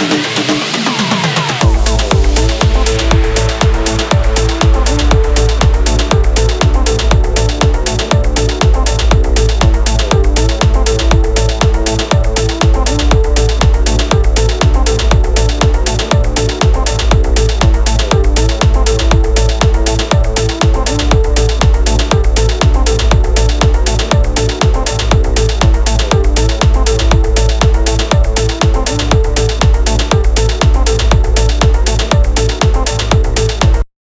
Gracias.